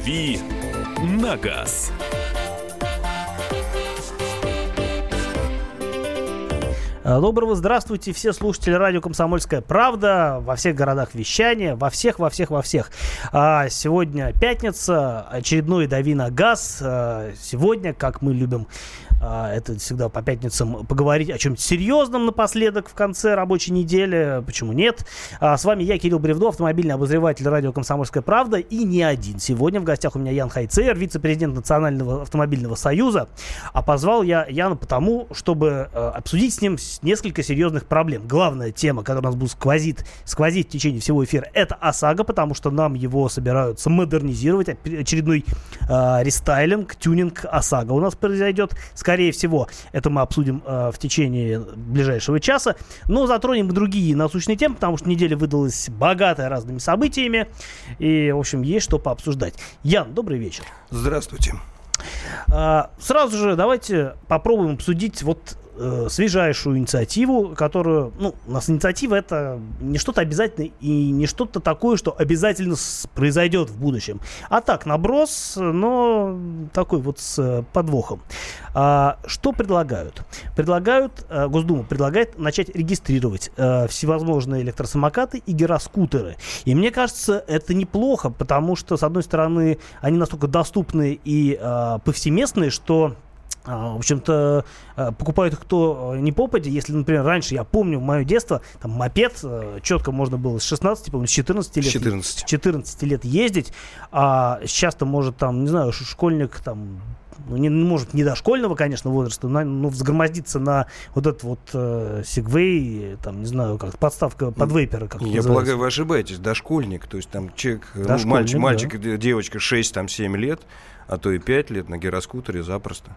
«Дави на газ». Э, доброго здравствуйте, все слушатели радио «Комсомольская правда» во всех городах вещания, во всех, во всех, во всех. А сегодня пятница, очередной «Дави на газ». А сегодня, как мы любим это всегда по пятницам поговорить о чем-то серьезном напоследок в конце рабочей недели. Почему нет? А, с вами я, Кирилл Бревдо, автомобильный обозреватель радио «Комсомольская правда» и не один. Сегодня в гостях у меня Ян Хайцер, вице-президент Национального автомобильного союза. А позвал я Яна потому, чтобы э, обсудить с ним несколько серьезных проблем. Главная тема, которая у нас будет сквозит, сквозить в течение всего эфира, это ОСАГО, потому что нам его собираются модернизировать. Очередной э, рестайлинг, тюнинг ОСАГО у нас произойдет. Скорее всего, это мы обсудим э, в течение ближайшего часа. Но затронем другие насущные темы, потому что неделя выдалась богатая разными событиями. И, в общем, есть что пообсуждать. Ян, добрый вечер. Здравствуйте. А, сразу же давайте попробуем обсудить вот э, свежайшую инициативу, которую, ну, у нас инициатива это не что-то обязательное и не что-то такое, что обязательно произойдет в будущем. А так, наброс, но такой вот с подвохом. А, что предлагают? Предлагают, э, Госдума предлагает начать регистрировать э, всевозможные электросамокаты и гироскутеры. И мне кажется, это неплохо, потому что, с одной стороны, они настолько доступны и э, повсеместные, что в общем-то, а, покупают их кто не попади. Если, например, раньше, я помню, в мое детство, там, мопед э, четко можно было с 16, помню, с 14 лет. 14. 14 лет ездить. А сейчас-то может, там, не знаю, школьник, там, ну, не, может, не дошкольного, конечно, возраста, но, но взгромоздиться на вот этот вот э, сегвей, там, не знаю, как подставка под вейпера. Как Я называется. полагаю, вы ошибаетесь, дошкольник, то есть там человек, ну, мальчик, мальчик, да. девочка 6-7 лет, а то и 5 лет на гироскутере запросто.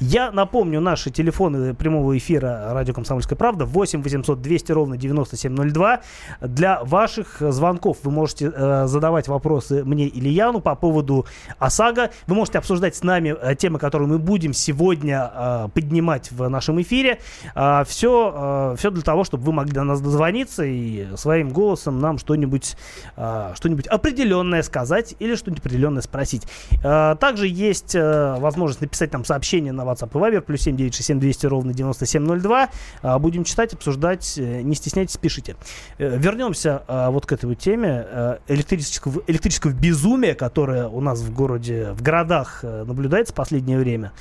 Я напомню наши телефоны прямого эфира радио «Комсомольская правда» 8 800 200 ровно 9702. Для ваших звонков вы можете э, задавать вопросы мне или Яну по поводу ОСАГО. Вы можете обсуждать с нами э, темы, которые мы будем сегодня э, поднимать в нашем эфире. Э, все, э, все для того, чтобы вы могли до нас дозвониться и своим голосом нам что-нибудь э, что-нибудь определенное сказать или что-нибудь определенное спросить. Э, также есть э, возможность написать нам сообщение на WhatsApp и Viber, плюс 7967 200 ровно 9702. А, будем читать, обсуждать, э, не стесняйтесь, пишите. Э, вернемся а, вот к этой теме э, электрического, электрического безумия, которое у нас в городе, в городах наблюдается в последнее время.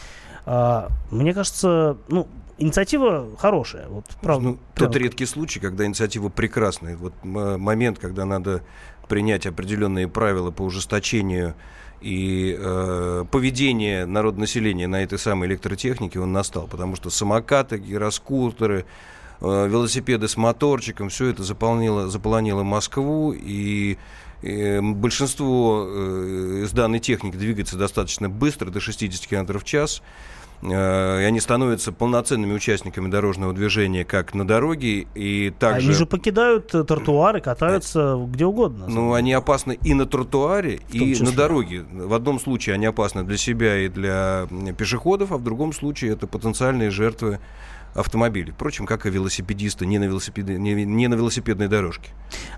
А, мне кажется, ну, инициатива хорошая. Вот, правда, ну, тот редкий случай, когда инициатива прекрасная. Вот момент, когда надо принять определенные правила по ужесточению и э, поведение народонаселения на этой самой электротехнике он настал, потому что самокаты, гироскутеры, э, велосипеды с моторчиком, все это заполнило, заполонило Москву, и э, большинство э, из данной техники двигается достаточно быстро, до 60 км в час, Э, и они становятся полноценными участниками дорожного движения как на дороге и также... Они же покидают э, тротуары, катаются где угодно. Ну, они опасны и на тротуаре, и на дороге. В одном случае они опасны для себя и для пешеходов, а в другом случае это потенциальные жертвы автомобилей. Впрочем, как и велосипедисты не на, велосипед... не, на велосипедной дорожке.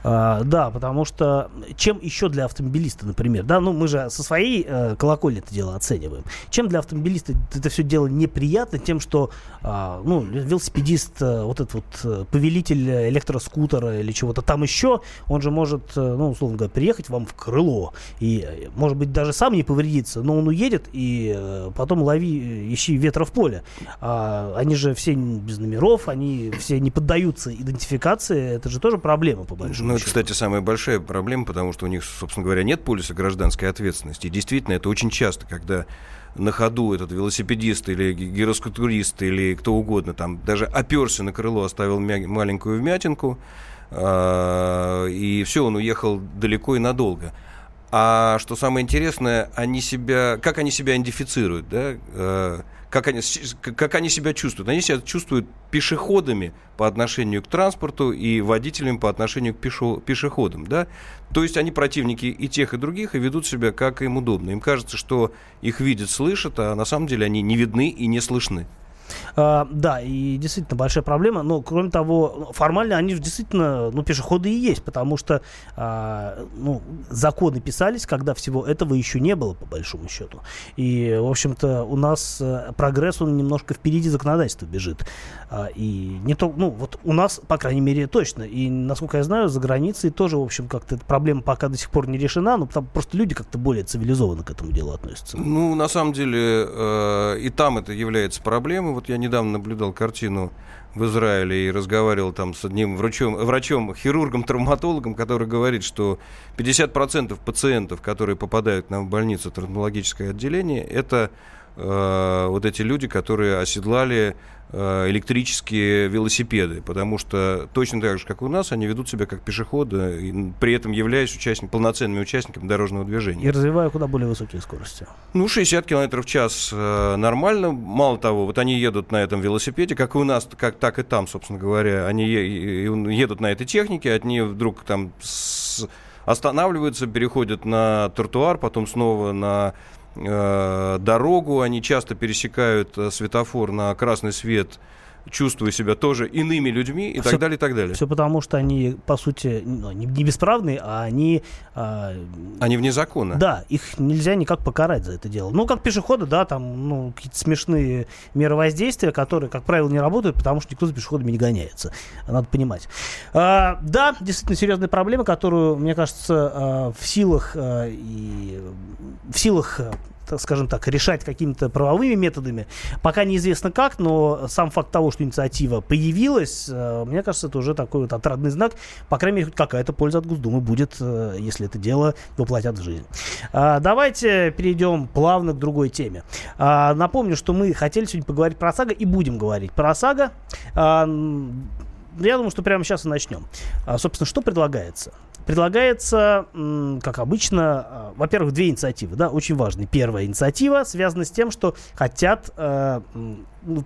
А, да, потому что чем еще для автомобилиста, например, да, ну мы же со своей э, колокольни это дело оцениваем. Чем для автомобилиста это все дело неприятно, тем, что э, ну, велосипедист, э, вот этот вот э, повелитель электроскутера или чего-то там еще, он же может, э, ну, условно говоря, приехать вам в крыло и, э, может быть, даже сам не повредиться, но он уедет и э, потом лови, ищи ветра в поле. А, они же все без номеров, они все не поддаются идентификации, это же тоже проблема, по большому Ну, это, кстати, самая большая проблема, потому что у них, собственно говоря, нет полиса гражданской ответственности. И действительно, это очень часто, когда на ходу этот велосипедист или гироскутурист или кто угодно там даже оперся на крыло, оставил мя- маленькую вмятинку, э- и все, он уехал далеко и надолго. А что самое интересное, они себя, как они себя идентифицируют, да? Э- как они, как они себя чувствуют. Они себя чувствуют пешеходами по отношению к транспорту и водителями по отношению к пешо, пешеходам. Да? То есть они противники и тех, и других, и ведут себя как им удобно. Им кажется, что их видят, слышат, а на самом деле они не видны и не слышны. А, да, и действительно большая проблема. Но, кроме того, формально они же действительно, ну, пешеходы и есть, потому что, а, ну, законы писались, когда всего этого еще не было, по большому счету. И, в общем-то, у нас э, прогресс, он немножко впереди законодательства бежит. А, и не то, ну, вот у нас, по крайней мере, точно. И, насколько я знаю, за границей тоже, в общем, как-то эта проблема пока до сих пор не решена, но там просто люди как-то более цивилизованно к этому делу относятся. Ну, на самом деле, э, и там это является проблемой. Вот я недавно наблюдал картину в Израиле и разговаривал там с одним врачом, врачом хирургом, травматологом, который говорит, что 50% пациентов, которые попадают на больницу травматологическое отделение, это э, вот эти люди, которые оседлали Э, электрические велосипеды, потому что точно так же, как у нас, они ведут себя как пешеходы, и при этом являясь участник, полноценными участниками дорожного движения. И развивая куда более высокие скорости. Ну, 60 км в час э, нормально. Мало того, вот они едут на этом велосипеде, как и у нас, как, так и там, собственно говоря. Они едут на этой технике, они вдруг там с останавливаются, переходят на тротуар, потом снова на дорогу, они часто пересекают э, светофор на красный свет чувствуя себя тоже иными людьми и все, так далее, и так далее. Все потому, что они, по сути, ну, не, не бесправные, а они... Э, они вне закона. Да, их нельзя никак покарать за это дело. Ну, как пешеходы, да, там, ну, какие-то смешные меры воздействия, которые, как правило, не работают, потому что никто за пешеходами не гоняется. Надо понимать. А, да, действительно серьезная проблема, которую, мне кажется, а, в силах а, и в силах так скажем так, решать какими-то правовыми методами. Пока неизвестно как, но сам факт того, что инициатива появилась, э, мне кажется, это уже такой вот отрадный знак. По крайней мере, хоть какая-то польза от Госдумы будет, э, если это дело воплотят в жизнь. А, давайте перейдем плавно к другой теме. А, напомню, что мы хотели сегодня поговорить про ОСАГО и будем говорить про ОСАГО. А, я думаю, что прямо сейчас и начнем. Собственно, что предлагается? Предлагается, как обычно, а, во-первых, две инициативы, да, очень важные. Первая инициатива связана с тем, что хотят э,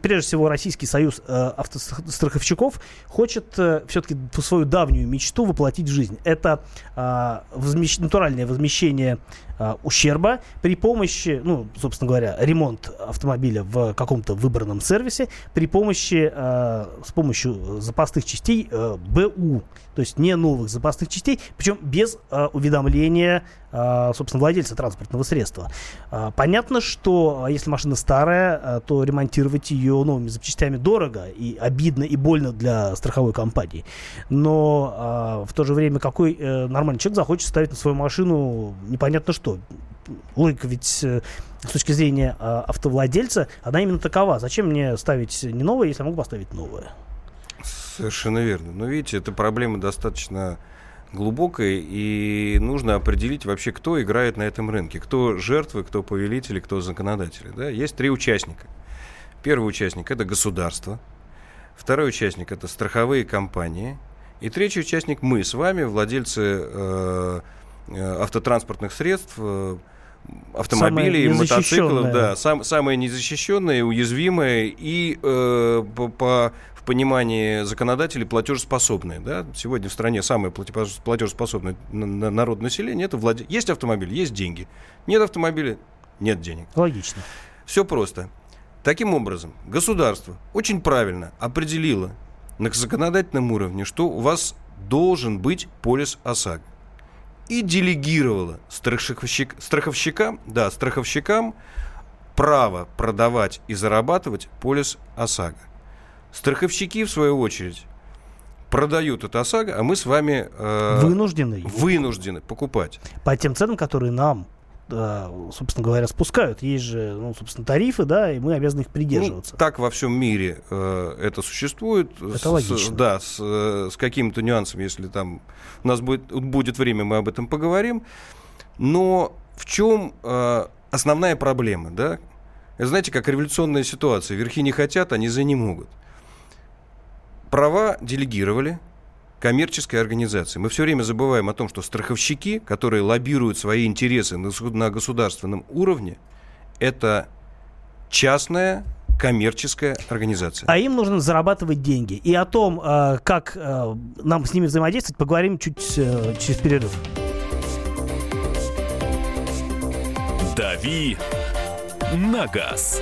прежде всего, Российский союз э, автостраховщиков хочет э, все-таки свою давнюю мечту воплотить в жизнь. Это э, возмещ... натуральное возмещение э, ущерба при помощи, ну, собственно говоря, ремонт автомобиля в каком-то выбранном сервисе при помощи, э, с помощью запасных частей э, БУ, то есть не новых запасных частей, причем без э, уведомления собственно, владельца транспортного средства. Понятно, что если машина старая, то ремонтировать ее новыми запчастями дорого и обидно и больно для страховой компании. Но в то же время какой э, нормальный человек захочет ставить на свою машину непонятно что? Логика ведь э, с точки зрения автовладельца, она именно такова. Зачем мне ставить не новое, если я могу поставить новое? Совершенно верно. Но видите, эта проблема достаточно глубокой, и нужно определить вообще, кто играет на этом рынке, кто жертвы, кто повелители, кто законодатели. Да? Есть три участника. Первый участник – это государство, второй участник – это страховые компании, и третий участник – мы с вами, владельцы э, э автотранспортных средств, э, автомобилей, мотоциклов, да, сам, самые незащищенные, уязвимые и э, по, по понимании законодателей платежеспособные. Да? Сегодня в стране самое платежеспособное народ населения это владе... Есть автомобиль, есть деньги. Нет автомобиля, нет денег. Логично. Все просто. Таким образом, государство очень правильно определило на законодательном уровне, что у вас должен быть полис ОСАГО. И делегировало страховщик, страховщикам, да, страховщикам право продавать и зарабатывать полис ОСАГО. Страховщики, в свою очередь, продают это ОСАГО, а мы с вами э, вынуждены, вынуждены покупать. По тем ценам, которые нам собственно говоря, спускают. Есть же, ну, собственно, тарифы, да, и мы обязаны их придерживаться. Ну, так во всем мире э, это существует. Это с, логично. Да, с, э, с какими-то нюансами, если там у нас будет, будет время, мы об этом поговорим. Но в чем э, основная проблема, да? Это, знаете, как революционная ситуация. Верхи не хотят, а низы не могут права делегировали коммерческой организации. Мы все время забываем о том, что страховщики, которые лоббируют свои интересы на государственном уровне, это частная коммерческая организация. А им нужно зарабатывать деньги. И о том, э, как э, нам с ними взаимодействовать, поговорим чуть э, через перерыв. Дави на газ.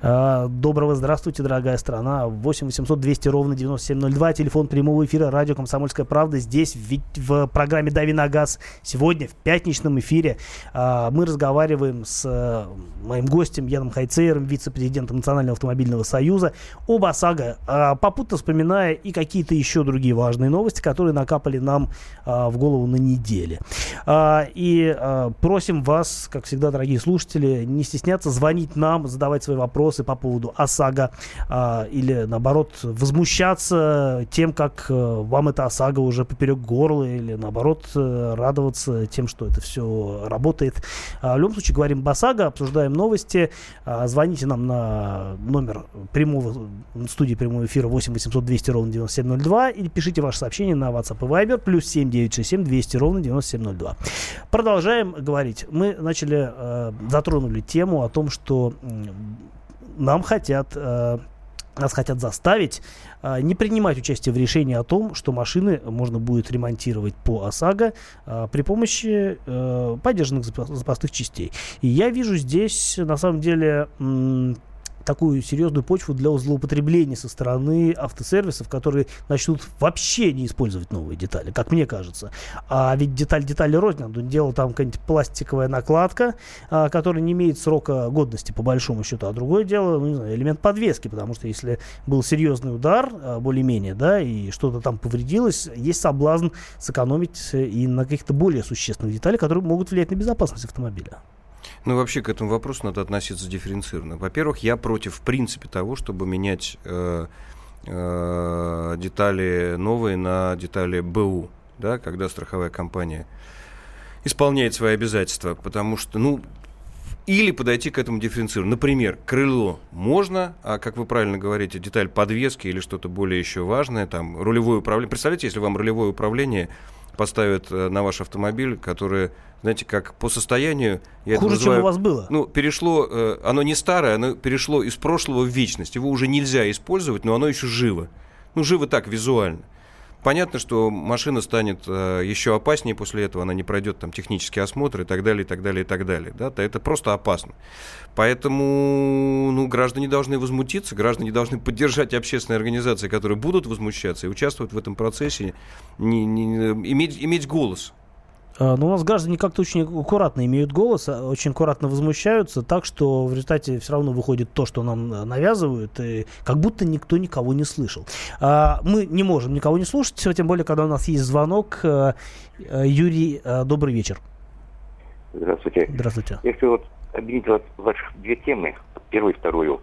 Доброго здравствуйте, дорогая страна. 8 800 200 ровно 9702. Телефон прямого эфира радио «Комсомольская правда». Здесь в, в программе «Дави на газ». Сегодня в пятничном эфире а, мы разговариваем с а, моим гостем Яном Хайцейером, вице-президентом Национального автомобильного союза, об ОСАГО, попутно вспоминая и какие-то еще другие важные новости, которые накапали нам в голову на неделе. И просим вас, как всегда, дорогие слушатели, не стесняться звонить нам, задавать свои вопросы вопросы по поводу ОСАГО а, или, наоборот, возмущаться тем, как а, вам эта ОСАГО уже поперек горла, или, наоборот, а, радоваться тем, что это все работает. А, в любом случае, говорим об ОСАГО, обсуждаем новости. А, звоните нам на номер прямого, студии прямого эфира 8 800 200 ровно 9702 или пишите ваше сообщение на WhatsApp и Viber плюс 7 967 200 ровно 9702. Продолжаем говорить. Мы начали, э, затронули тему о том, что нам хотят э, нас хотят заставить э, не принимать участие в решении о том, что машины можно будет ремонтировать по ОСАГО э, при помощи э, поддержанных запасных частей. И я вижу здесь, на самом деле, такую серьезную почву для злоупотребления со стороны автосервисов, которые начнут вообще не использовать новые детали, как мне кажется. А ведь деталь детали рознь. Одно дело там какая-нибудь пластиковая накладка, а, которая не имеет срока годности по большому счету, а другое дело, ну, не знаю, элемент подвески, потому что если был серьезный удар, а, более-менее, да, и что-то там повредилось, есть соблазн сэкономить и на каких-то более существенных деталях, которые могут влиять на безопасность автомобиля. Ну, вообще к этому вопросу надо относиться дифференцированно. Во-первых, я против, в принципе, того, чтобы менять э, э, детали новые на детали БУ, да, когда страховая компания исполняет свои обязательства, потому что, ну, или подойти к этому дифференцированно. Например, крыло можно, а, как вы правильно говорите, деталь подвески или что-то более еще важное, там, рулевое управление. Представляете, если вам рулевое управление поставят э, на ваш автомобиль, которое, знаете, как по состоянию... Я Хуже, называю, чем у вас было. Ну, перешло, э, оно не старое, оно перешло из прошлого в вечность. Его уже нельзя использовать, но оно еще живо. Ну, живо так, визуально. Понятно, что машина станет э, еще опаснее после этого, она не пройдет там технический осмотр и так далее, и так далее, и так далее. Да? То это просто опасно. Поэтому ну, граждане должны возмутиться, граждане должны поддержать общественные организации, которые будут возмущаться и участвовать в этом процессе, не, не, иметь, иметь голос. А, но у нас граждане как-то очень аккуратно имеют голос, а, очень аккуратно возмущаются, так что в результате все равно выходит то, что нам э, навязывают, и как будто никто никого не слышал. А, мы не можем никого не слушать, тем более, когда у нас есть звонок. Э, Юрий, добрый вечер. Здравствуйте. Здравствуйте. Если вот объединить вот ваши две темы, первую и вторую,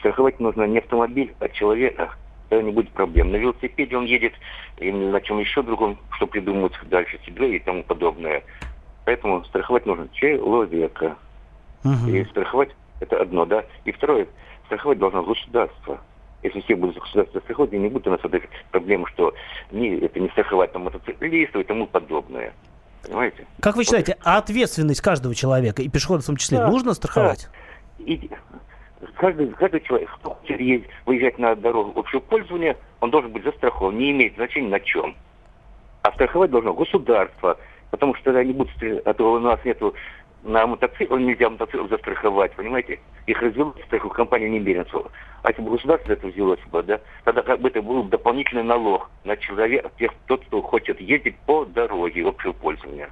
страховать нужно не автомобиль, а человека – не будет проблем. На велосипеде он едет, или на чем еще другом, что придумают дальше себе и тому подобное. Поэтому страховать нужно человека. Угу. И страховать это одно, да. И второе, страховать должно государство. Если все будут государство страховать, не будет у нас вот этой проблемы, что не, это не страховать там мотоциклистов и тому подобное. Понимаете? Как вы считаете, а ответственность каждого человека и пешехода в том числе да, нужно страховать? Да. И, каждый, каждый человек, кто хочет ездить, выезжать на дорогу общего пользования, он должен быть застрахован, не имеет значения на чем. А страховать должно государство, потому что тогда не будут, а то у нас нету на мотоцикл, нельзя мотоцикл застраховать, понимаете? Их развела страховая компания немерено. А если бы государство это взялось бы, да, тогда как бы это был дополнительный налог на человека, тех, тот, кто хочет ездить по дороге общего пользования.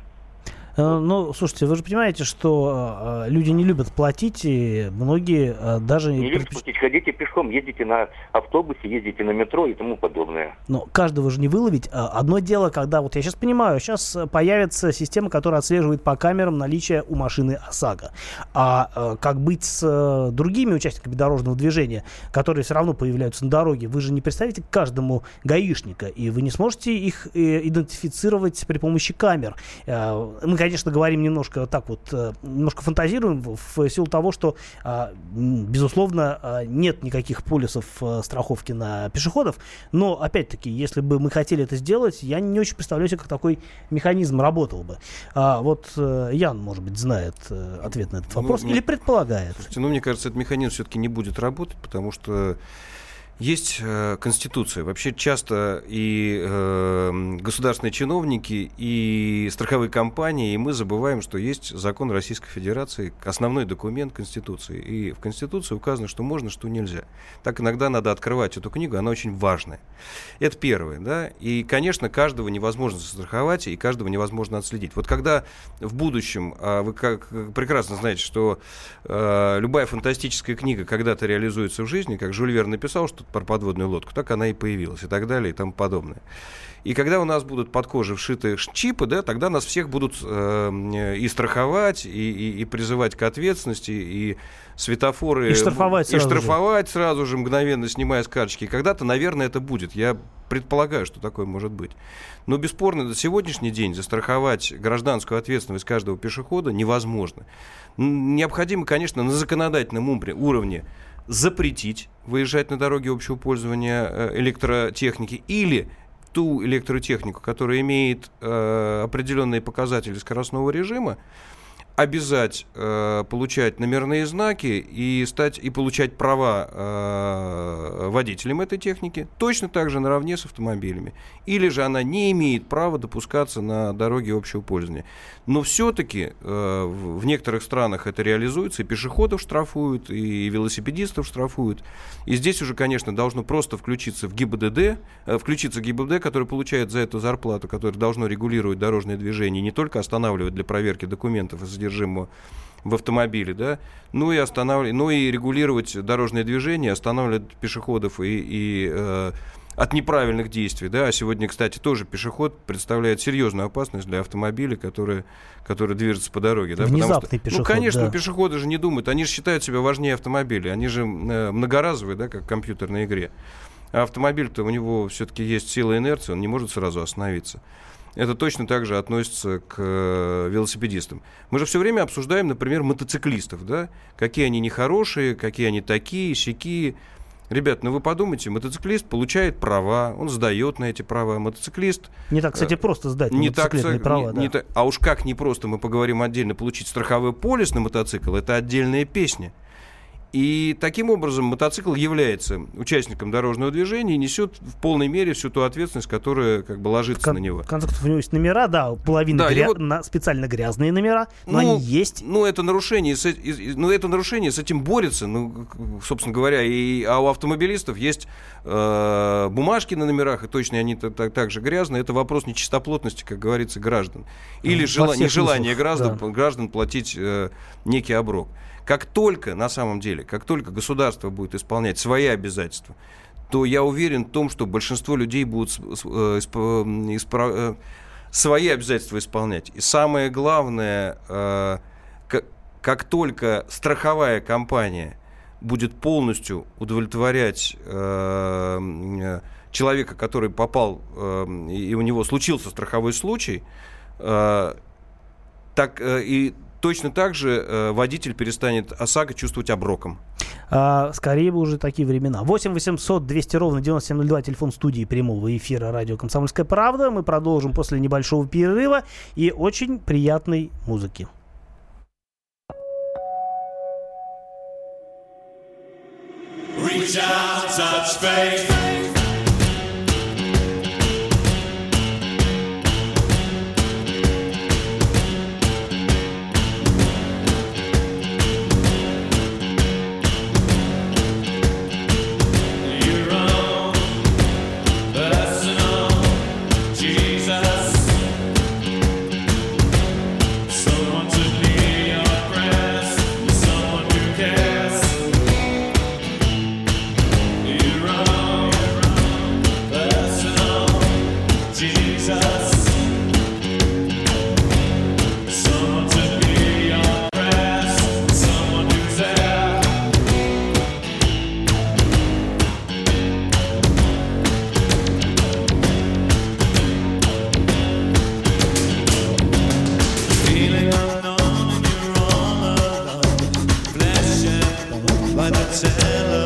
Э, ну, слушайте, вы же понимаете, что э, люди не любят платить, и многие э, даже... Не любят платить, ходите пешком, ездите на автобусе, ездите на метро и тому подобное. Но каждого же не выловить. Одно дело, когда, вот я сейчас понимаю, сейчас появится система, которая отслеживает по камерам наличие у машины ОСАГО. А как быть с другими участниками дорожного движения, которые все равно появляются на дороге? Вы же не представите каждому гаишника, и вы не сможете их идентифицировать при помощи камер. Мы, конечно, говорим немножко вот так вот, э, немножко фантазируем в силу того, что, а, безусловно, а, нет никаких полисов э, страховки на пешеходов. Но, опять-таки, если бы мы хотели это сделать, я не очень представляю себе, как такой механизм работал бы. А, вот э, Ян, может быть, знает ответ на этот ну, вопрос ну, или предполагает. Слушайте, ну, мне кажется, этот механизм все-таки не будет работать, потому что есть э, Конституция. Вообще часто и э, государственные чиновники, и страховые компании, и мы забываем, что есть закон Российской Федерации, основной документ Конституции. И в Конституции указано, что можно, что нельзя. Так иногда надо открывать эту книгу, она очень важная. Это первое. Да? И, конечно, каждого невозможно застраховать, и каждого невозможно отследить. Вот когда в будущем, а вы как прекрасно знаете, что э, любая фантастическая книга когда-то реализуется в жизни, как Жюль Верн написал, что про подводную лодку. Так она и появилась и так далее и тому подобное. И когда у нас будут под кожей вшиты чипы, да, тогда нас всех будут э, и страховать, и, и, и призывать к ответственности, и светофоры... И штрафовать и сразу штрафовать же. сразу же, мгновенно снимая с карточки. Когда-то, наверное, это будет. Я предполагаю, что такое может быть. Но бесспорно, на сегодняшний день застраховать гражданскую ответственность каждого пешехода невозможно. Необходимо, конечно, на законодательном уровне запретить выезжать на дороге общего пользования э, электротехники или ту электротехнику, которая имеет э, определенные показатели скоростного режима, обязать э, получать номерные знаки и стать и получать права э, водителям этой техники точно так же наравне с автомобилями. Или же она не имеет права допускаться на дороге общего пользования. Но все-таки э, в некоторых странах это реализуется, и пешеходов штрафуют, и велосипедистов штрафуют. И здесь уже, конечно, должно просто включиться в ГИБДД, э, включиться ГИБДД, который получает за эту зарплату, которое должно регулировать дорожное движение, не только останавливать для проверки документов и содержимого в автомобиле, да, ну и останавливать, ну и регулировать дорожное движение, останавливать пешеходов и, и э, от неправильных действий, да, а сегодня, кстати, тоже пешеход представляет серьезную опасность для автомобиля, который, который движется по дороге, да, Внезапный что, пешеход, ну, конечно, да. пешеходы же не думают, они же считают себя важнее автомобиля, они же э, многоразовые, да, как в компьютерной игре. А автомобиль-то у него все-таки есть сила инерции, он не может сразу остановиться. Это точно так же относится к э, велосипедистам. Мы же все время обсуждаем, например, мотоциклистов, да, какие они нехорошие, какие они такие, сякие. Ребят, ну вы подумайте, мотоциклист получает права, он сдает на эти права. Мотоциклист... Не так, кстати, э, просто сдать не мотоциклетные так, права. Не, да. не а уж как не просто, мы поговорим отдельно, получить страховой полис на мотоцикл, это отдельная песня. И таким образом мотоцикл является участником дорожного движения и несет в полной мере всю ту ответственность, которая как бы ложится Кон- на него. В конце концов, у него есть номера, да, половина да, гря... его... на специально грязные номера, но ну, они есть. Ну, это нарушение, с, ну, это нарушение с этим борется, ну, собственно говоря, и, а у автомобилистов есть э, бумажки на номерах, и точно они так, так же грязные. Это вопрос нечистоплотности, как говорится, граждан. Или жела... нежелание граждан, да. граждан платить э, некий оброк. Как только, на самом деле, как только государство будет исполнять свои обязательства, то я уверен в том, что большинство людей будут э, э, свои обязательства исполнять. И самое главное, э, как только страховая компания будет полностью удовлетворять человека, который попал, и у него случился страховой случай, так и точно так же э, водитель перестанет ОСАГО чувствовать оброком. А, скорее бы уже такие времена. 8 800 200 ровно 9702, телефон студии прямого эфира радио «Комсомольская правда». Мы продолжим после небольшого перерыва и очень приятной музыки. Reach out, touch faith. Главное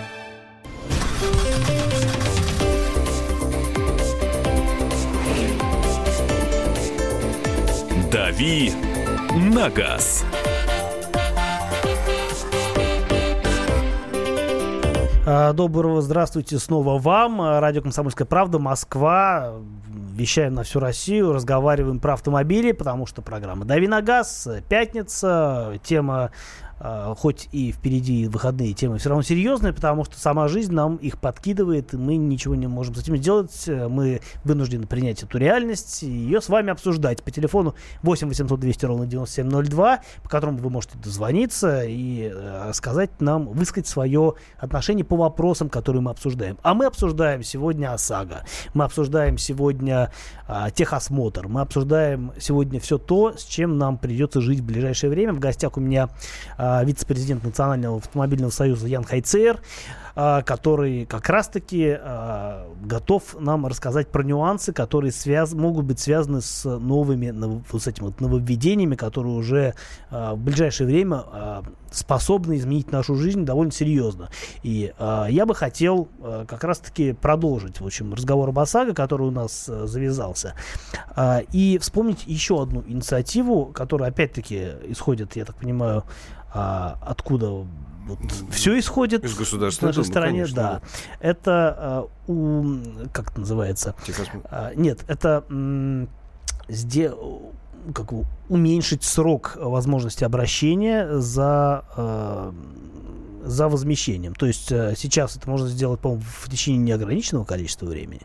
«Дави на газ». А, Доброго здравствуйте снова вам. А, Радио «Комсомольская правда», Москва. Вещаем на всю Россию, разговариваем про автомобили, потому что программа «Дави на газ», пятница, тема хоть и впереди выходные темы, все равно серьезные, потому что сама жизнь нам их подкидывает, и мы ничего не можем с этим сделать. Мы вынуждены принять эту реальность и ее с вами обсуждать. По телефону 8 800 200 ровно 9702, по которому вы можете дозвониться и э, сказать нам, высказать свое отношение по вопросам, которые мы обсуждаем. А мы обсуждаем сегодня ОСАГО, мы обсуждаем сегодня э, техосмотр, мы обсуждаем сегодня все то, с чем нам придется жить в ближайшее время. В гостях у меня э, вице-президент Национального автомобильного союза Ян Хайцер, а, который как раз-таки а, готов нам рассказать про нюансы, которые связ... могут быть связаны с новыми, вот с этими вот нововведениями, которые уже в ближайшее время способны изменить нашу жизнь довольно серьезно. И э, я бы хотел э, как раз-таки продолжить, в общем, разговор об ОСАГО, который у нас э, завязался, э, и вспомнить еще одну инициативу, которая опять-таки исходит, я так понимаю, э, откуда вот все исходит Из в государственной нашей думы, стране, конечно, да. Это э, у как это называется? Техосмотр. А, нет, это м, сде- как уменьшить срок возможности обращения за э, за возмещением. То есть э, сейчас это можно сделать, по-моему, в течение неограниченного количества времени.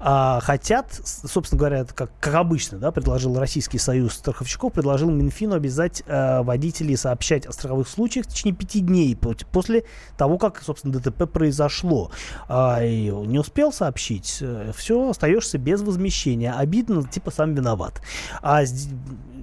А хотят, собственно говоря, как, как обычно, да, предложил Российский союз страховщиков, предложил Минфину обязать э, водителей сообщать о страховых случаях в течение пяти дней по- после того, как, собственно, ДТП произошло. А, и не успел сообщить, все, остаешься без возмещения. Обидно, типа сам виноват. А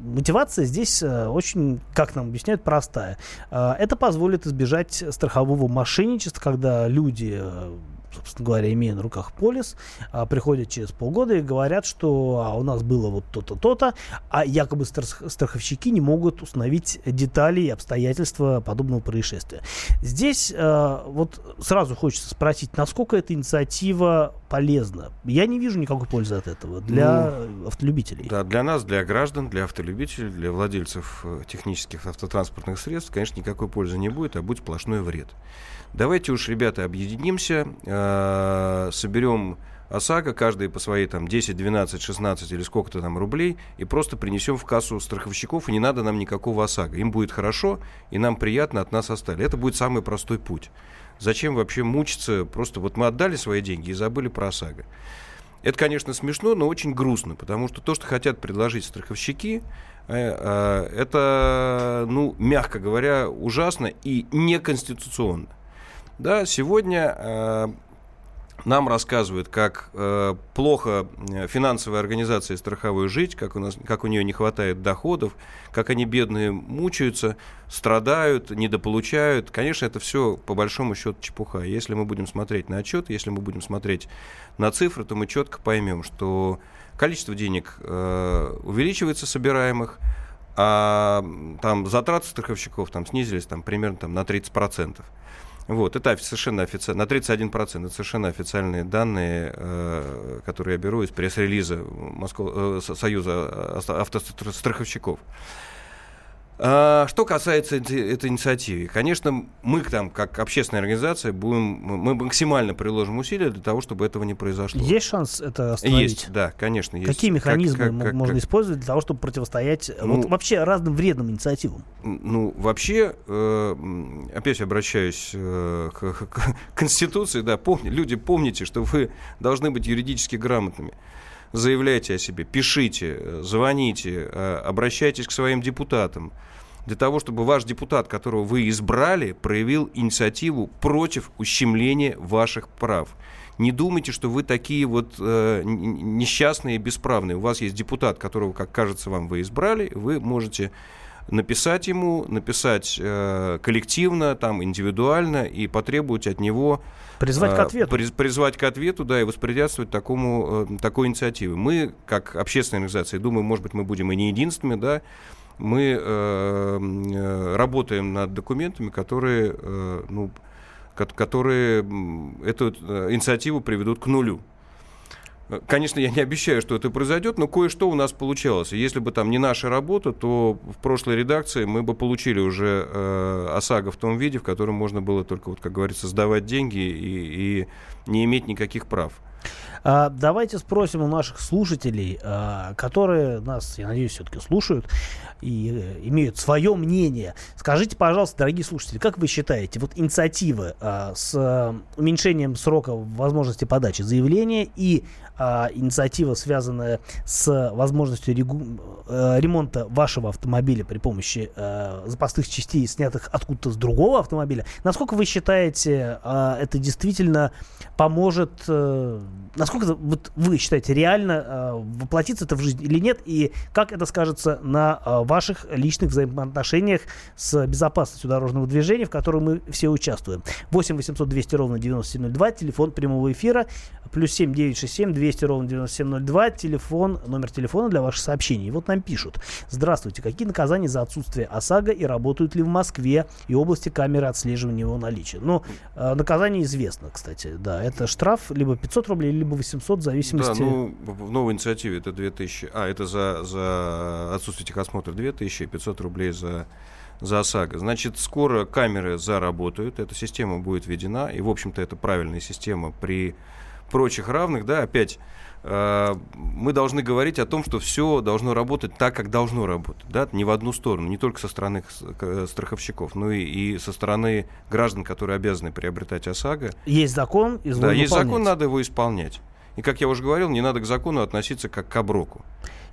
мотивация здесь э, очень, как нам объясняют, простая. Э, Это позволит избежать страхового мошенничества, когда люди э, собственно говоря, имея на руках полис, а, приходят через полгода и говорят, что а, у нас было вот то-то, то-то, а якобы страх- страховщики не могут установить детали и обстоятельства подобного происшествия. Здесь э, вот сразу хочется спросить, насколько эта инициатива полезна? Я не вижу никакой пользы от этого для автолюбителей. Да, для нас, для граждан, для автолюбителей, для владельцев э, технических автотранспортных средств, конечно, никакой пользы не будет, а будет сплошной вред. Давайте уж, ребята, объединимся, э, соберем ОСАГО, каждый по своей там 10, 12, 16 или сколько-то там рублей, и просто принесем в кассу страховщиков, и не надо нам никакого ОСАГО. Им будет хорошо, и нам приятно, от нас остали. Это будет самый простой путь. Зачем вообще мучиться? Просто вот мы отдали свои деньги и забыли про ОСАГО. Это, конечно, смешно, но очень грустно, потому что то, что хотят предложить страховщики, э, э, это, ну, мягко говоря, ужасно и неконституционно. Да, сегодня э, нам рассказывают, как э, плохо э, финансовая организация страховой жить, как у, нас, как у нее не хватает доходов, как они бедные мучаются, страдают, недополучают. Конечно, это все по большому счету чепуха. Если мы будем смотреть на отчет, если мы будем смотреть на цифры, то мы четко поймем, что количество денег э, увеличивается собираемых, а там затраты страховщиков там снизились там, примерно там, на 30%. Вот, это совершенно официально, на 31%, это совершенно официальные данные, э, которые я беру из пресс-релиза Москва, э, Союза автостраховщиков. А, что касается этой инициативы, конечно, мы там, как общественная организация, будем, мы максимально приложим усилия для того, чтобы этого не произошло. Есть шанс это остановить? Есть, да, конечно. Есть. Какие механизмы как, как, можно как... использовать для того, чтобы противостоять ну, вот, вообще разным вредным инициативам? Ну, вообще, э, опять обращаюсь э, к, к Конституции, да, помни, люди, помните, что вы должны быть юридически грамотными заявляйте о себе, пишите, звоните, э, обращайтесь к своим депутатам для того, чтобы ваш депутат, которого вы избрали, проявил инициативу против ущемления ваших прав. Не думайте, что вы такие вот э, несчастные и бесправные. У вас есть депутат, которого, как кажется вам, вы избрали, вы можете написать ему, написать э, коллективно, там, индивидуально и потребовать от него... Призвать э, к ответу. Приз, призвать к ответу, да, и воспрепятствовать такому, э, такой инициативе. Мы, как общественная организация, думаю, может быть, мы будем и не единственными, да, мы э, э работаем над документами, которые, э, ну, которые эту э, инициативу приведут к нулю. Конечно, я не обещаю, что это произойдет, но кое-что у нас получалось. Если бы там не наша работа, то в прошлой редакции мы бы получили уже э, ОСАГО в том виде, в котором можно было только, вот, как говорится, сдавать деньги и, и не иметь никаких прав. А, давайте спросим у наших слушателей, а, которые нас, я надеюсь, все-таки слушают и э, имеют свое мнение. Скажите, пожалуйста, дорогие слушатели, как вы считаете, вот инициативы а, с уменьшением срока возможности подачи заявления и инициатива, связанная с возможностью. Э, ремонта вашего автомобиля при помощи запасных частей, снятых откуда-то с другого автомобиля. Насколько вы считаете, это действительно поможет, насколько вот вы считаете реально а, воплотиться это в жизнь или нет, и как это скажется на а, ваших личных взаимоотношениях с безопасностью дорожного движения, в котором мы все участвуем. 8 800 200 ровно 9702, телефон прямого эфира, плюс 7 967 200 ровно 9702, телефон, номер телефона для ваших сообщений. Вот нам пишут. Здравствуйте, какие наказания за отсутствие ОСАГО и работают ли в Москве и области камеры отслеживания его наличия? Ну, э, наказание известно, кстати, да, это штраф либо 500 рублей, либо 800 в зависимости... Да, ну, в новой инициативе это 2000, а, это за, за отсутствие техосмотра 2000 и 500 рублей за за ОСАГО. Значит, скоро камеры заработают, эта система будет введена, и, в общем-то, это правильная система при прочих равных, да, опять э, мы должны говорить о том, что все должно работать так, как должно работать, да, не в одну сторону, не только со стороны страховщиков, но и, и со стороны граждан, которые обязаны приобретать ОСАГО. Есть закон, и Да, есть закон, надо его исполнять. И, как я уже говорил, не надо к закону относиться как к оброку.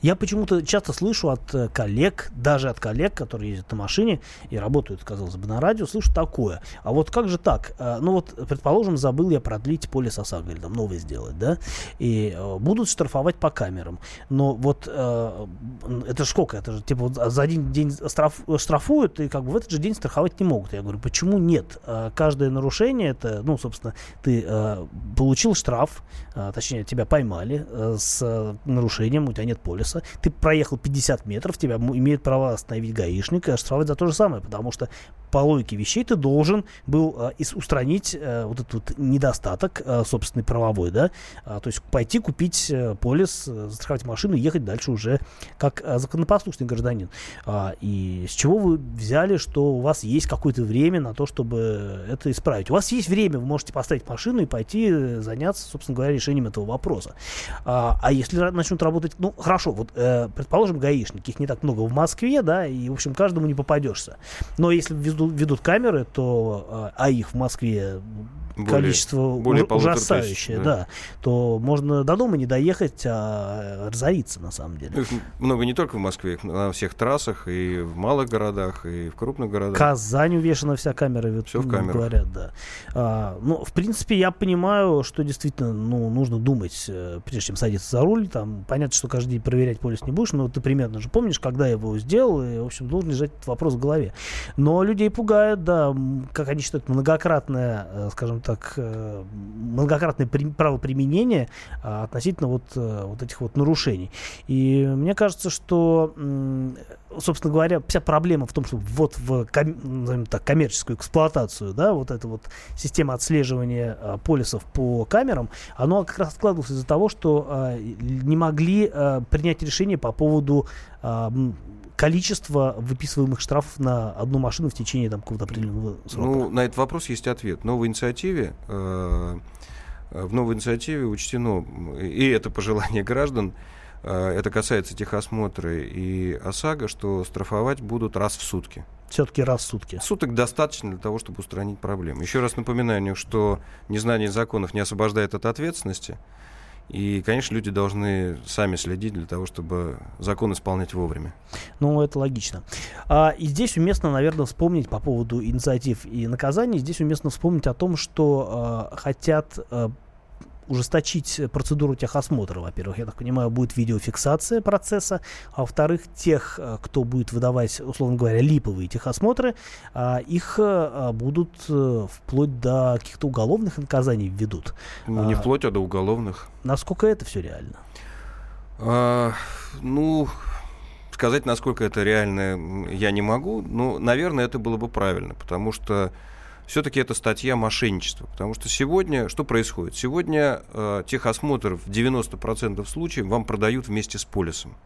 Я почему-то часто слышу от э, коллег, даже от коллег, которые ездят на машине и работают, казалось бы, на радио, слышу такое. А вот как же так? Э, ну вот, предположим, забыл я продлить ОСАГО или там новый сделать, да? И э, будут штрафовать по камерам. Но вот это же сколько? Это же типа за один день штрафуют и как бы в этот же день страховать не могут. Я говорю, почему нет? Каждое нарушение это, ну, собственно, ты получил штраф, точнее, тебя поймали с нарушением, у тебя нет полиса. Ты проехал 50 метров, тебя имеет право остановить гаишник и оштрафовать за то же самое, потому что по логике вещей ты должен был э, устранить э, вот этот вот недостаток э, собственный правовой, да, а, то есть пойти купить полис, застраховать машину и ехать дальше уже как законопослушный гражданин. А, и с чего вы взяли, что у вас есть какое-то время на то, чтобы это исправить? У вас есть время, вы можете поставить машину и пойти заняться, собственно говоря, решением этого вопроса. А, а если начнут работать, ну хорошо, вот предположим, гаишники, их не так много в Москве, да, и, в общем, каждому не попадешься. Но если введут, ведут камеры, то, э, а их в Москве более, количество более уж, ужасающее, тысяч, да. да, то можно до дома не доехать, а разориться на самом деле. Их много не только в Москве, на всех трассах, и в малых городах, и в крупных городах. Казань увешана вся камера, Все в камерах. говорят, да. А, ну, в принципе, я понимаю, что действительно, ну, нужно думать, э, прежде чем садиться за руль. Там понятно, что каждый день проверять полис не будешь, но ты примерно же помнишь, когда я его сделал, и, в общем, должен лежать этот вопрос в голове. Но людей пугает, да, как они считают, многократное, э, скажем так, э, многократное правоприменение а, относительно вот, вот этих вот нарушений. И мне кажется, что собственно говоря, вся проблема в том, что вот в ком, так, коммерческую эксплуатацию, да, вот эта вот система отслеживания а, полисов по камерам, оно как раз откладывалось из-за того, что а, не могли принять решение по поводу количества выписываемых штрафов на одну машину в течение там, какого-то определенного срока? Ну, на этот вопрос есть ответ. В новой инициативе, э, в новой инициативе учтено, и это пожелание граждан, Э, это касается техосмотра и ОСАГО, что штрафовать будут раз в сутки. Все-таки раз в сутки. Суток достаточно для того, чтобы устранить проблему. Еще раз напоминаю, что незнание законов не освобождает от ответственности. И, конечно, люди должны сами следить для того, чтобы закон исполнять вовремя. Ну, это логично. А, и здесь уместно, наверное, вспомнить по поводу инициатив и наказаний, здесь уместно вспомнить о том, что а, хотят а, ужесточить процедуру техосмотра, во-первых. Я так понимаю, будет видеофиксация процесса, а во-вторых, тех, э, кто будет выдавать, условно говоря, липовые техосмотры, а, их э, будут э, вплоть до каких-то уголовных наказаний введут. Ну, не а, вплоть, а до уголовных. Насколько это все реально? А, ну, сказать, насколько это реально, я не могу. Но, наверное, это было бы правильно, потому что все-таки это статья мошенничества. Потому что сегодня, что происходит? Сегодня э, техосмотр в 90% случаев вам продают вместе с полисом.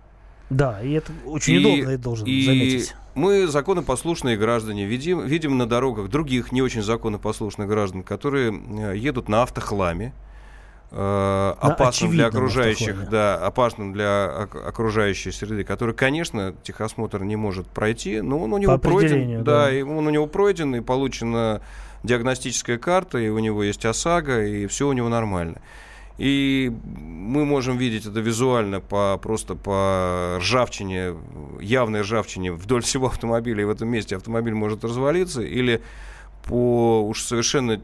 Да, и это очень и, удобно, я должен и заметить. Мы законопослушные граждане, видим, видим на дорогах других не очень законопослушных граждан, которые э, едут на автохламе, э, опасным для окружающих, да, опасным для окружающей среды, который, конечно, техосмотр не может пройти, но он у него пройден, да, да, и он у него пройден и получена диагностическая карта, и у него есть ОСАГО, и все у него нормально. И мы можем видеть это визуально по, просто по ржавчине, явной ржавчине вдоль всего автомобиля, и в этом месте автомобиль может развалиться, или по уж совершенно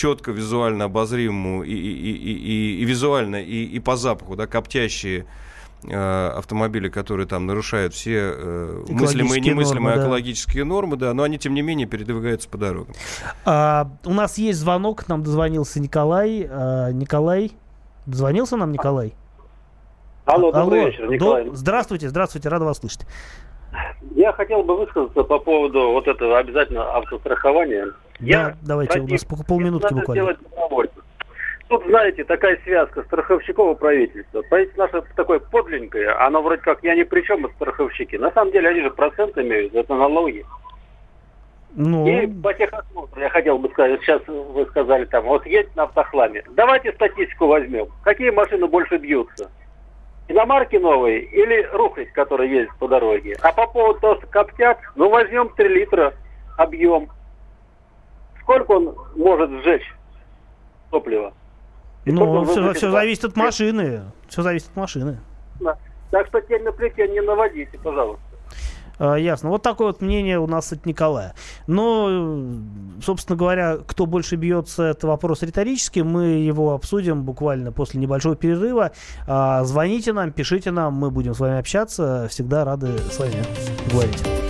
четко визуально обозримому и, и, и, и, и визуально, и, и по запаху, да, коптящие э, автомобили, которые там нарушают все э, мыслимые и немыслимые нормы, экологические да. нормы, да, но они, тем не менее, передвигаются по дорогам. А, у нас есть звонок, нам дозвонился Николай. А, Николай, дозвонился нам Николай? Алло, добрый Алло, вечер, Николай. До... Здравствуйте, здравствуйте, рада вас слышать. Я хотел бы высказаться по поводу вот этого обязательно автострахования. Да, Я давайте, против... у нас по полминутки буквально. Тут, знаете, такая связка страховщиков и правительства. Правительство наше такое подленькое, оно вроде как я ни при чем, это страховщики. На самом деле они же проценты имеют, это налоги. Ну... И по техосмотру я хотел бы сказать, сейчас вы сказали там, вот едет на автохламе. Давайте статистику возьмем. Какие машины больше бьются? иномарки новые или рухлядь, которая ездит по дороге. А по поводу того, что коптят, ну возьмем 3 литра объем. Сколько он может сжечь топлива? ну, все, все зависит от машины. Все зависит от машины. Да. Так что тень на плите не наводите, пожалуйста. А, ясно. Вот такое вот мнение у нас от Николая. Но, собственно говоря, кто больше бьется, это вопрос риторический. Мы его обсудим буквально после небольшого перерыва. А, звоните нам, пишите нам, мы будем с вами общаться. Всегда рады с вами говорить.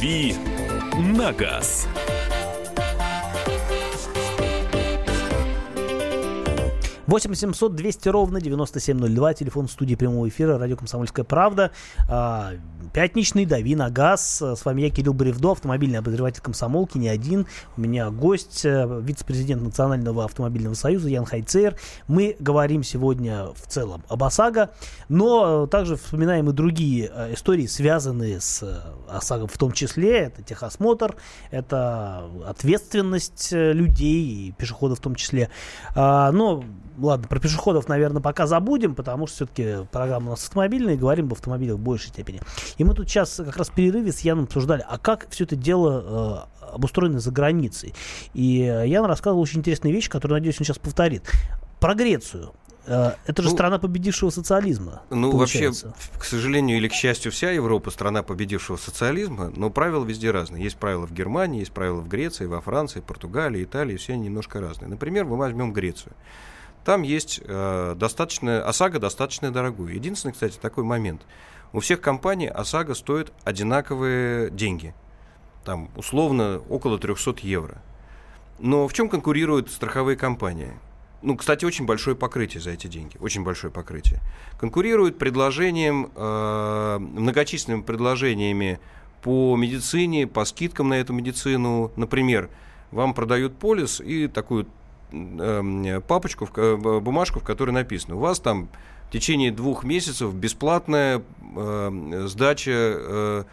«Дави на газ». 8 700 200 ровно 9702, телефон студии прямого эфира, радио «Комсомольская правда». Пятничный, дави на газ. С вами я, Кирилл Бревдо, автомобильный обозреватель комсомолки, не один. У меня гость, э, вице-президент Национального автомобильного союза Ян Хайцер. Мы говорим сегодня в целом об ОСАГО, но также вспоминаем и другие э, истории, связанные с э, ОСАГО в том числе. Это техосмотр, это ответственность людей и пешеходов в том числе. А, но ладно, про пешеходов, наверное, пока забудем, потому что все-таки программа у нас автомобильная, и говорим об автомобилях в большей степени. И мы тут сейчас как раз в перерыве с Яном обсуждали, а как все это дело э, обустроено за границей. И э, Ян рассказывал очень интересные вещи, которые, надеюсь, он сейчас повторит. Про Грецию. Э, это же ну, страна победившего социализма. Ну, получается. вообще, к сожалению или к счастью, вся Европа страна победившего социализма, но правила везде разные. Есть правила в Германии, есть правила в Греции, во Франции, Португалии, Италии, все они немножко разные. Например, мы возьмем Грецию. Там есть э, достаточно, ОСАГО достаточно дорогую. Единственный, кстати, такой момент. У всех компаний ОСАГО стоит одинаковые деньги. Там условно около 300 евро. Но в чем конкурируют страховые компании? Ну, кстати, очень большое покрытие за эти деньги. Очень большое покрытие. Конкурируют предложением, э, многочисленными предложениями по медицине, по скидкам на эту медицину. Например, вам продают полис и такую э, папочку, в, бумажку, в которой написано, у вас там в течение двух месяцев бесплатная э, сдача э,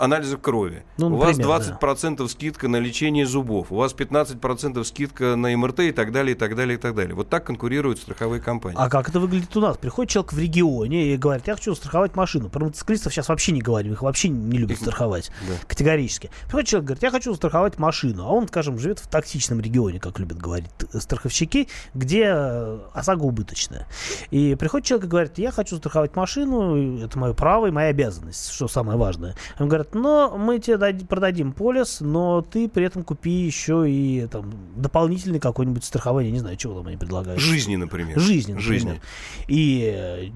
анализов крови. Ну, у вас 20% да. скидка на лечение зубов, у вас 15% скидка на МРТ и так далее, и так далее, и так далее. Вот так конкурируют страховые компании. А как это выглядит у нас? Приходит человек в регионе и говорит, я хочу страховать машину. Про мотоциклистов сейчас вообще не говорим, их вообще не любят страховать да. категорически. Приходит человек, говорит, я хочу страховать машину, а он, скажем, живет в токсичном регионе, как любят говорить страховщики, где э, ОСАГО убыточная. И приходит человек и говорит, я хочу страховать машину, это мое право и моя обязанность, что самое важное. Он говорит, но мы тебе продадим полис, но ты при этом купи еще и там дополнительный какой-нибудь страхование, не знаю, чего там они предлагают. Жизни, например. Жизни, например. Жизни. И э,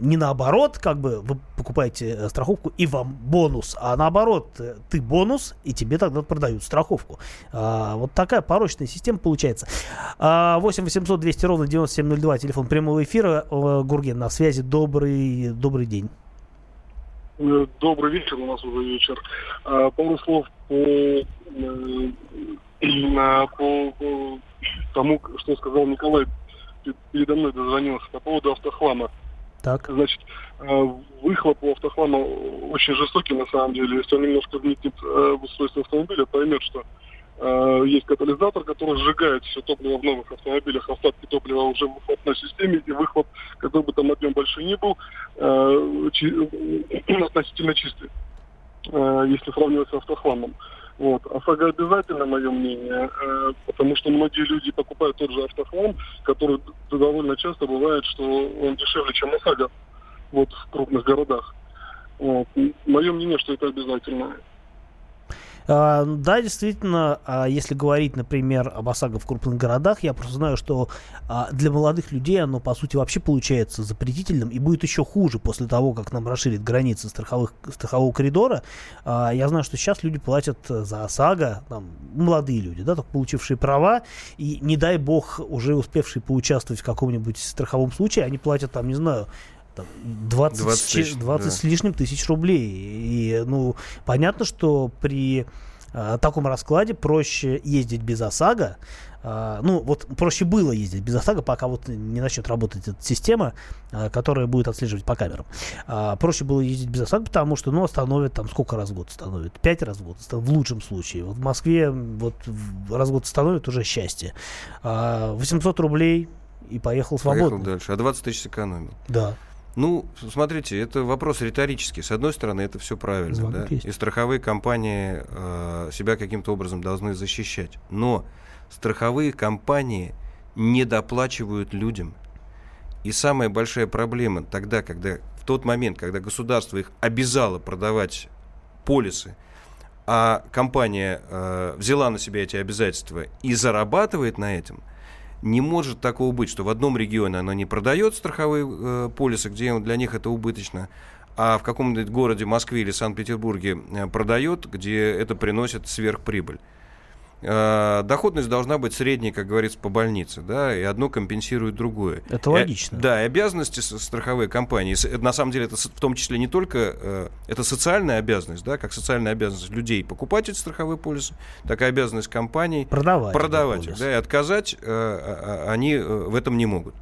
не наоборот, как бы вы покупаете э, страховку и вам бонус, а наоборот, э, ты бонус, и тебе тогда продают страховку. А, вот такая порочная система получается. А, 8 800 200 ровно 9702, телефон прямого эфира. Гурген на связи. Добрый, добрый день. Э, добрый вечер, у нас уже вечер. А, пару слов по, э, по, по тому, что сказал Николай, передо мной дозвонился по поводу автохлама. Так. Значит, э, выхлоп у автохлама очень жестокий на самом деле. Если он немножко вникнет в устройство автомобиля, поймет, что Э, есть катализатор, который сжигает все топливо в новых автомобилях, остатки топлива уже в выхлопной системе, и выхлоп, какой бы там объем большой ни был, э, относительно чистый, э, если сравнивать с автохламом. Вот. ОСАГО обязательно, мое мнение, потому что многие люди покупают тот же автохлам, который довольно часто бывает, что он дешевле, чем ОСАГО вот, в крупных городах. Вот. Мое мнение, что это обязательно. А, да, действительно, а, если говорить, например, об ОСАГО в крупных городах, я просто знаю, что а, для молодых людей оно, по сути, вообще получается запретительным и будет еще хуже после того, как нам расширит границы страховых, страхового коридора. Я знаю, что сейчас люди платят за ОСАГО, там, молодые люди, да, только получившие права, и не дай бог, уже успевшие поучаствовать в каком-нибудь страховом случае, они платят, там, не знаю, там, 20, 20, тысяч, 20 да. с лишним тысяч рублей. И, ну, понятно, что при э, таком раскладе проще ездить без ОСАГО. Э, ну, вот проще было ездить без ОСАГО, пока вот не начнет работать эта система, э, которая будет отслеживать по камерам. Э, проще было ездить без ОСАГО, потому что, ну, остановят там сколько раз в год остановят? Пять раз в год, в лучшем случае. Вот в Москве вот раз в год остановят уже счастье. Э, 800 рублей и поехал свободно. Поехал дальше. А 20 тысяч сэкономил. Да. Ну, смотрите, это вопрос риторический. С одной стороны, это все правильно, да? И страховые компании э, себя каким-то образом должны защищать. Но страховые компании не доплачивают людям. И самая большая проблема тогда, когда в тот момент, когда государство их обязало продавать полисы, а компания э, взяла на себя эти обязательства и зарабатывает на этом – не может такого быть, что в одном регионе она не продает страховые э, полисы, где для них это убыточно, а в каком-нибудь городе, Москве или Санкт-Петербурге э, продает, где это приносит сверхприбыль. Э, доходность должна быть средней, как говорится, по больнице, да, и одно компенсирует другое. Это логично. И, да, и обязанности страховой компании, на самом деле это в том числе не только, э, это социальная обязанность, да, как социальная обязанность людей покупать эти страховые полисы, так и обязанность компаний продавать, продавать их, да, и отказать они в этом не могут.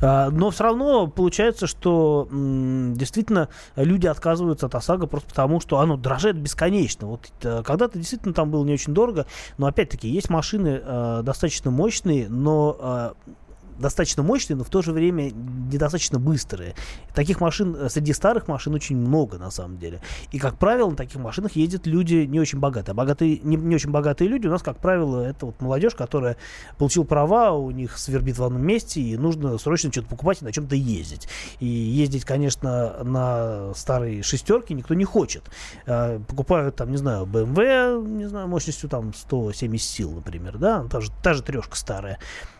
А, но все равно получается, что действительно люди отказываются от ОСАГО просто потому, что оно дрожит бесконечно. Вот э, когда-то действительно там было не очень дорого, но опять-таки есть машины э, достаточно мощные, но э, достаточно мощные, но в то же время недостаточно быстрые. Таких машин э, среди старых машин очень много на самом деле. И, как правило, на таких машинах ездят люди не очень богатые. А богатые, не, не очень богатые люди у нас, как правило, это вот молодежь, которая получила права, у них свербит в одном месте, и нужно срочно что-то покупать и на чем-то ездить. И ездить, конечно, на старой шестерке никто не хочет. Э, покупают там, не знаю, BMW, не знаю, мощностью там 170 сил, например, да, та же, та же трешка старая.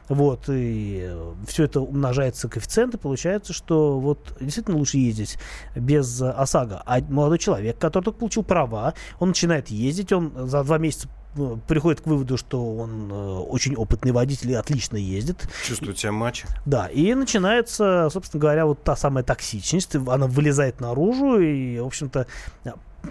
Вот, и э, все это умножается коэффициенты, получается, что вот действительно лучше ездить без ОСАГО. А молодой человек, который только получил права, он начинает ездить, он за два месяца э, приходит к выводу, что он э, очень опытный водитель и отлично ездит. Чувствует себя матч. Да, и начинается, собственно говоря, вот та самая токсичность, она вылезает наружу, и, в общем-то,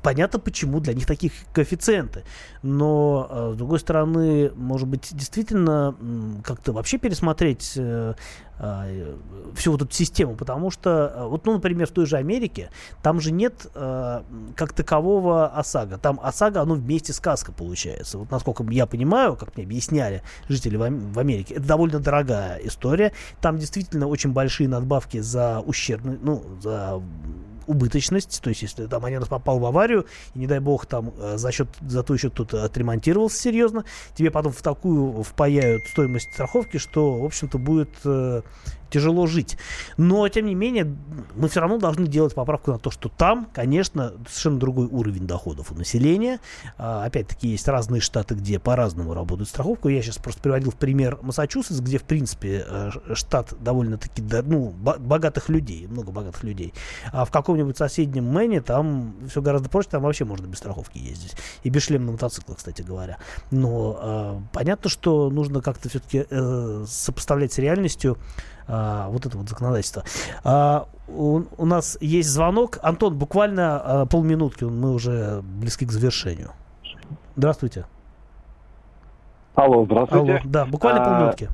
понятно, почему для них таких коэффициенты. Но, э, с другой стороны, может быть, действительно как-то вообще пересмотреть э, э, всю вот эту систему, потому что, вот, ну, например, в той же Америке, там же нет как такового ОСАГО. Там ОСАГО, оно вместе сказка получается. Вот насколько я понимаю, как мне объясняли жители в Америке, это довольно дорогая история. Там действительно очень большие надбавки за ущербный, ну, за убыточность, то есть если там Аненов попал в аварию, и не дай бог там э, за счет, за то еще кто-то отремонтировался серьезно, тебе потом в такую впаяют стоимость страховки, что, в общем-то, будет э, тяжело жить. Но, тем не менее, мы все равно должны делать поправку на то, что там, конечно, совершенно другой уровень доходов у населения. А, опять-таки, есть разные штаты, где по-разному работают страховку. Я сейчас просто приводил в пример Массачусетс, где, в принципе, э, штат довольно-таки ну, богатых людей, много богатых людей. А в каком-нибудь соседнем Мэне там все гораздо проще, там вообще можно без страховки ездить. И без шлема на мотоциклах, кстати говоря. Но э, понятно, что нужно как-то все-таки э, сопоставлять с реальностью а, вот это вот законодательство. А, у, у нас есть звонок. Антон, буквально а, полминутки, мы уже близки к завершению. Здравствуйте. Алло, здравствуйте. Алло, да, буквально а, полминутки.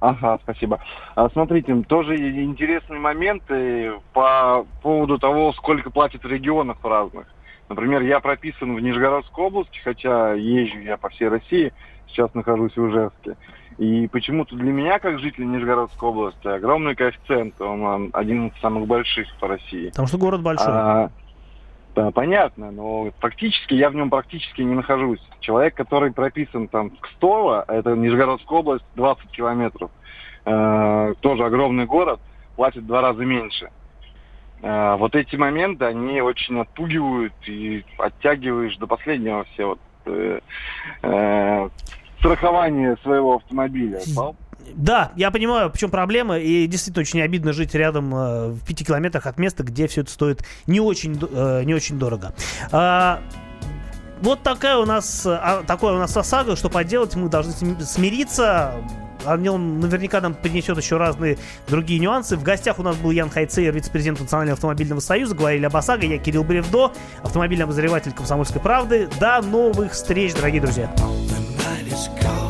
Ага, спасибо. А, смотрите, тоже интересные моменты по поводу того, сколько платят в регионах разных. Например, я прописан в Нижегородской области, хотя езжу я по всей России, сейчас нахожусь в Ижевске. И почему-то для меня, как жителя Нижегородской области, огромный коэффициент, он один из самых больших по России. Потому что город большой. А, да, понятно, но практически я в нем практически не нахожусь. Человек, который прописан там в Кстово, это Нижегородская область, 20 километров, э, тоже огромный город, платит в два раза меньше. Э, вот эти моменты, они очень отпугивают и оттягиваешь до последнего все вот э, э, страхование своего автомобиля. Да, я понимаю, в чем проблема, и действительно очень обидно жить рядом э, в пяти километрах от места, где все это стоит не очень, э, не очень дорого. А, вот такая у нас, а, такое у нас ОСАГО, что поделать, мы должны смириться. О нем наверняка нам принесет еще разные другие нюансы. В гостях у нас был Ян Хайцейер, вице-президент Национального автомобильного союза. Говорили об ОСАГО. Я Кирилл Бревдо, автомобильный обозреватель «Комсомольской правды». До новых встреч, дорогие друзья. is gone.